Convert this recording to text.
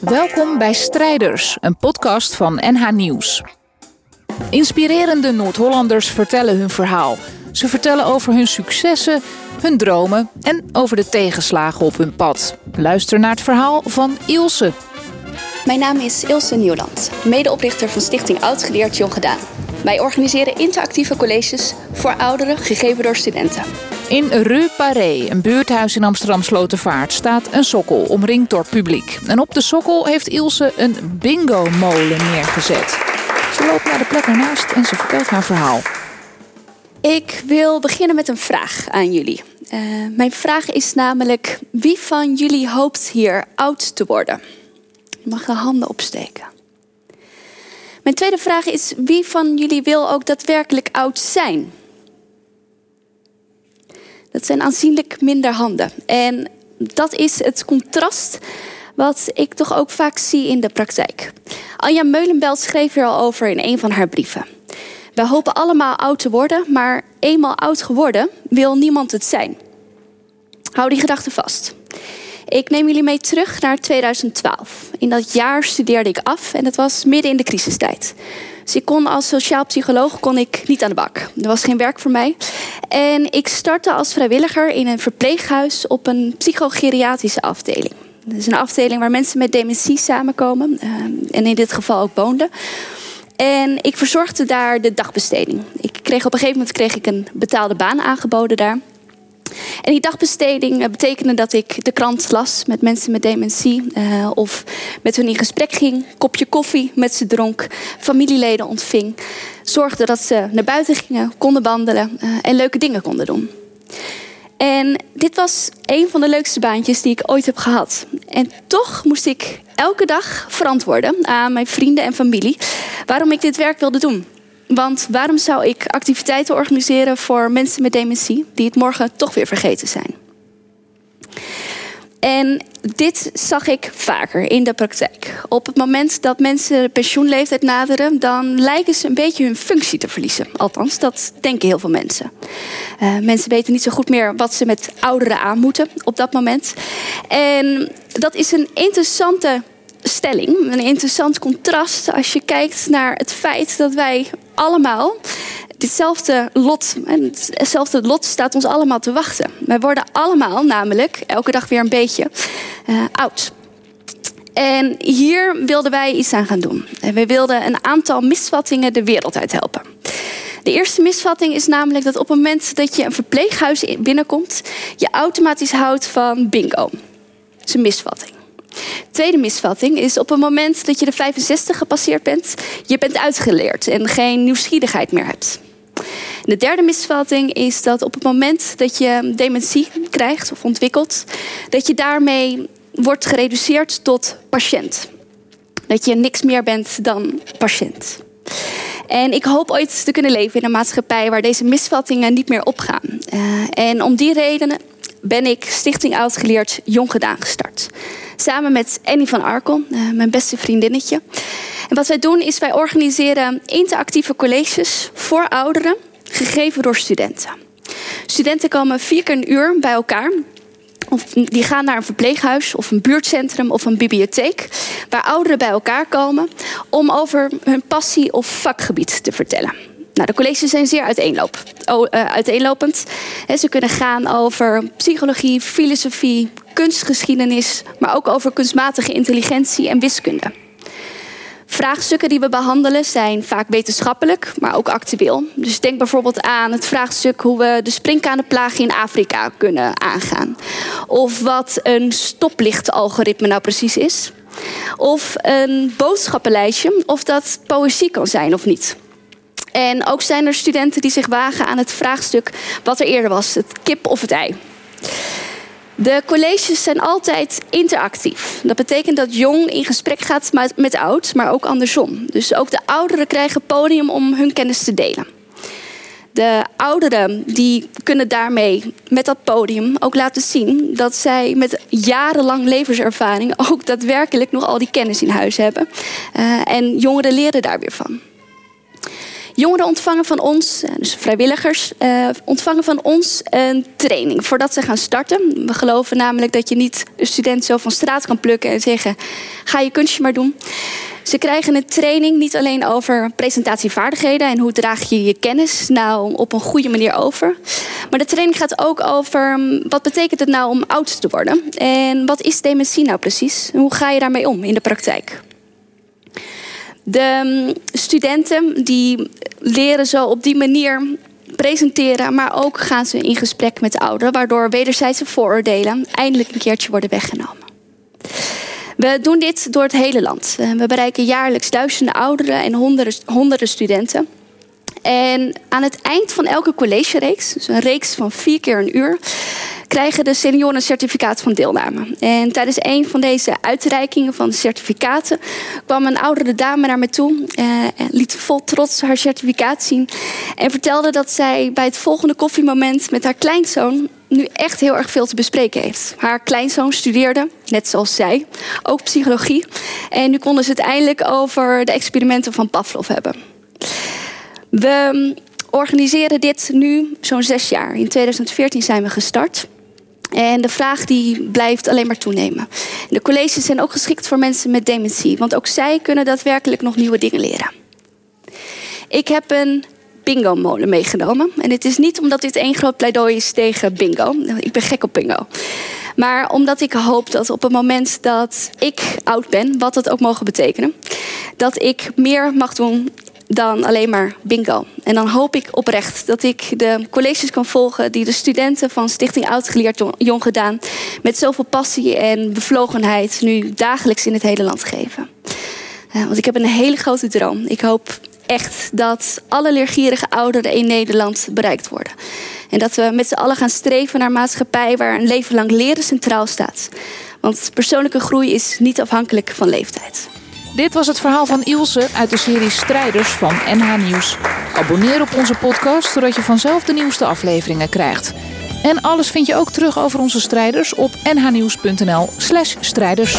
Welkom bij Strijders, een podcast van NH Nieuws. Inspirerende Noord-Hollanders vertellen hun verhaal. Ze vertellen over hun successen, hun dromen en over de tegenslagen op hun pad. Luister naar het verhaal van Ilse. Mijn naam is Ilse Nieuwland, medeoprichter van Stichting Oud Geleerd Jong Gedaan. Wij organiseren interactieve colleges voor ouderen gegeven door studenten. In Rue Paré, een buurthuis in Amsterdam Slotervaart, staat een sokkel omringd door publiek. En op de sokkel heeft Ilse een bingo-molen neergezet. Ze loopt naar de plek ernaast en ze vertelt haar verhaal. Ik wil beginnen met een vraag aan jullie. Uh, mijn vraag is namelijk: wie van jullie hoopt hier oud te worden? Je mag de handen opsteken. Mijn tweede vraag is: wie van jullie wil ook daadwerkelijk oud zijn? Dat zijn aanzienlijk minder handen. En dat is het contrast wat ik toch ook vaak zie in de praktijk. Anja Meulenbelt schreef hier al over in een van haar brieven. We hopen allemaal oud te worden, maar eenmaal oud geworden wil niemand het zijn. Hou die gedachte vast. Ik neem jullie mee terug naar 2012. In dat jaar studeerde ik af en het was midden in de crisistijd. Dus ik kon als sociaal psycholoog kon ik niet aan de bak. Er was geen werk voor mij. En ik startte als vrijwilliger in een verpleeghuis op een psychogeriatrische afdeling. Dat is een afdeling waar mensen met dementie samenkomen. Uh, en in dit geval ook woonden. En ik verzorgde daar de dagbesteding. Ik kreeg op een gegeven moment kreeg ik een betaalde baan aangeboden daar. En die dagbesteding eh, betekende dat ik de krant las met mensen met dementie. Uh, of met hun in gesprek ging, kopje koffie met ze dronk, familieleden ontving. Zorgde dat ze naar buiten gingen, konden wandelen uh, en leuke dingen konden doen. En dit was een van de leukste baantjes die ik ooit heb gehad. En toch moest ik elke dag verantwoorden aan mijn vrienden en familie waarom ik dit werk wilde doen. Want waarom zou ik activiteiten organiseren voor mensen met dementie die het morgen toch weer vergeten zijn? En dit zag ik vaker in de praktijk. Op het moment dat mensen de pensioenleeftijd naderen, dan lijken ze een beetje hun functie te verliezen. Althans, dat denken heel veel mensen. Uh, mensen weten niet zo goed meer wat ze met ouderen aan moeten op dat moment. En dat is een interessante stelling, een interessant contrast als je kijkt naar het feit dat wij allemaal ditzelfde lot, hetzelfde lot staat ons allemaal te wachten. Wij worden allemaal namelijk elke dag weer een beetje uh, oud. En hier wilden wij iets aan gaan doen. En wij wilden een aantal misvattingen de wereld uit helpen. De eerste misvatting is namelijk dat op het moment dat je een verpleeghuis binnenkomt, je automatisch houdt van bingo. Dat is een misvatting. Tweede misvatting is op het moment dat je de 65 gepasseerd bent, je bent uitgeleerd en geen nieuwsgierigheid meer hebt. De derde misvatting is dat op het moment dat je dementie krijgt of ontwikkelt, dat je daarmee wordt gereduceerd tot patiënt. Dat je niks meer bent dan patiënt. En ik hoop ooit te kunnen leven in een maatschappij waar deze misvattingen niet meer opgaan. Uh, en om die redenen ben ik Stichting Oud Geleerd Jong Gedaan gestart. Samen met Annie van Arkel, uh, mijn beste vriendinnetje. En wat wij doen is wij organiseren interactieve colleges voor ouderen, gegeven door studenten. Studenten komen vier keer een uur bij elkaar. Of die gaan naar een verpleeghuis of een buurtcentrum of een bibliotheek. Waar ouderen bij elkaar komen om over hun passie of vakgebied te vertellen. Nou, de colleges zijn zeer uiteenloop, uh, uiteenlopend. ze kunnen gaan over psychologie, filosofie, kunstgeschiedenis, maar ook over kunstmatige intelligentie en wiskunde. Vraagstukken die we behandelen zijn vaak wetenschappelijk, maar ook actueel. Dus denk bijvoorbeeld aan het vraagstuk hoe we de springkanenplaag in Afrika kunnen aangaan. Of wat een stoplichtalgoritme nou precies is. Of een boodschappenlijstje, of dat poëzie kan zijn of niet. En ook zijn er studenten die zich wagen aan het vraagstuk wat er eerder was: het kip of het ei. De colleges zijn altijd interactief. Dat betekent dat jong in gesprek gaat met oud, maar ook andersom. Dus ook de ouderen krijgen podium om hun kennis te delen. De ouderen die kunnen daarmee met dat podium ook laten zien dat zij met jarenlang levenservaring ook daadwerkelijk nog al die kennis in huis hebben. Uh, en jongeren leren daar weer van. Jongeren ontvangen van ons, eh, dus vrijwilligers, uh, ontvangen van ons een training voordat ze gaan starten. We geloven namelijk dat je niet een student zo van straat kan plukken en zeggen: ga je kunstje maar doen. Ze krijgen een training niet alleen over presentatievaardigheden en hoe draag je je kennis nou op een goede manier over. Maar de training gaat ook over mm, wat betekent het nou om oud te worden? En wat is dementie nou precies? Hoe ga je daarmee om in de praktijk? De mm, studenten die leren zo op die manier presenteren, maar ook gaan ze in gesprek met ouderen, waardoor wederzijdse vooroordelen eindelijk een keertje worden weggenomen. We doen dit door het hele land. Eh, we bereiken jaarlijks duizenden ouderen en honderden, honderden studenten. En aan het eind van elke collegereeks, dus een reeks van vier keer een uur, krijgen de senioren een certificaat van deelname. En tijdens een van deze uitreikingen van certificaten kwam een oudere dame naar me toe, eh, liet vol trots haar certificaat zien en vertelde dat zij bij het volgende koffiemoment met haar kleinzoon nu echt heel erg veel te bespreken heeft. Haar kleinzoon studeerde, net zoals zij, ook psychologie. En nu konden ze het eindelijk over de experimenten van Pavlov hebben. We organiseren dit nu zo'n zes jaar. In 2014 zijn we gestart. En de vraag die blijft alleen maar toenemen. De colleges zijn ook geschikt voor mensen met dementie, want ook zij kunnen daadwerkelijk nog nieuwe dingen leren. Ik heb een bingo-molen meegenomen. En het is niet omdat dit één groot pleidooi is tegen bingo. Ik ben gek op bingo. Maar omdat ik hoop dat op het moment dat ik oud ben, wat dat ook mogen betekenen, dat ik meer mag doen dan alleen maar bingo. En dan hoop ik oprecht dat ik de colleges kan volgen die de studenten van Stichting Oud Geleerd Jong Gedaan met zoveel passie en bevlogenheid nu dagelijks in het hele land geven. Uh, want ik heb een hele grote droom. Ik hoop echt dat alle leergierige ouderen in Nederland bereikt worden. En dat we met z'n allen gaan streven naar een maatschappij waar een leven lang leren centraal staat. Want persoonlijke groei is niet afhankelijk van leeftijd. Dit was het verhaal van Ilse uit de serie Strijders van NH Nieuws. Abonneer op onze podcast zodat je vanzelf de nieuwste afleveringen krijgt. En alles vind je ook terug over onze strijders op nhnieuws.nl/strijders.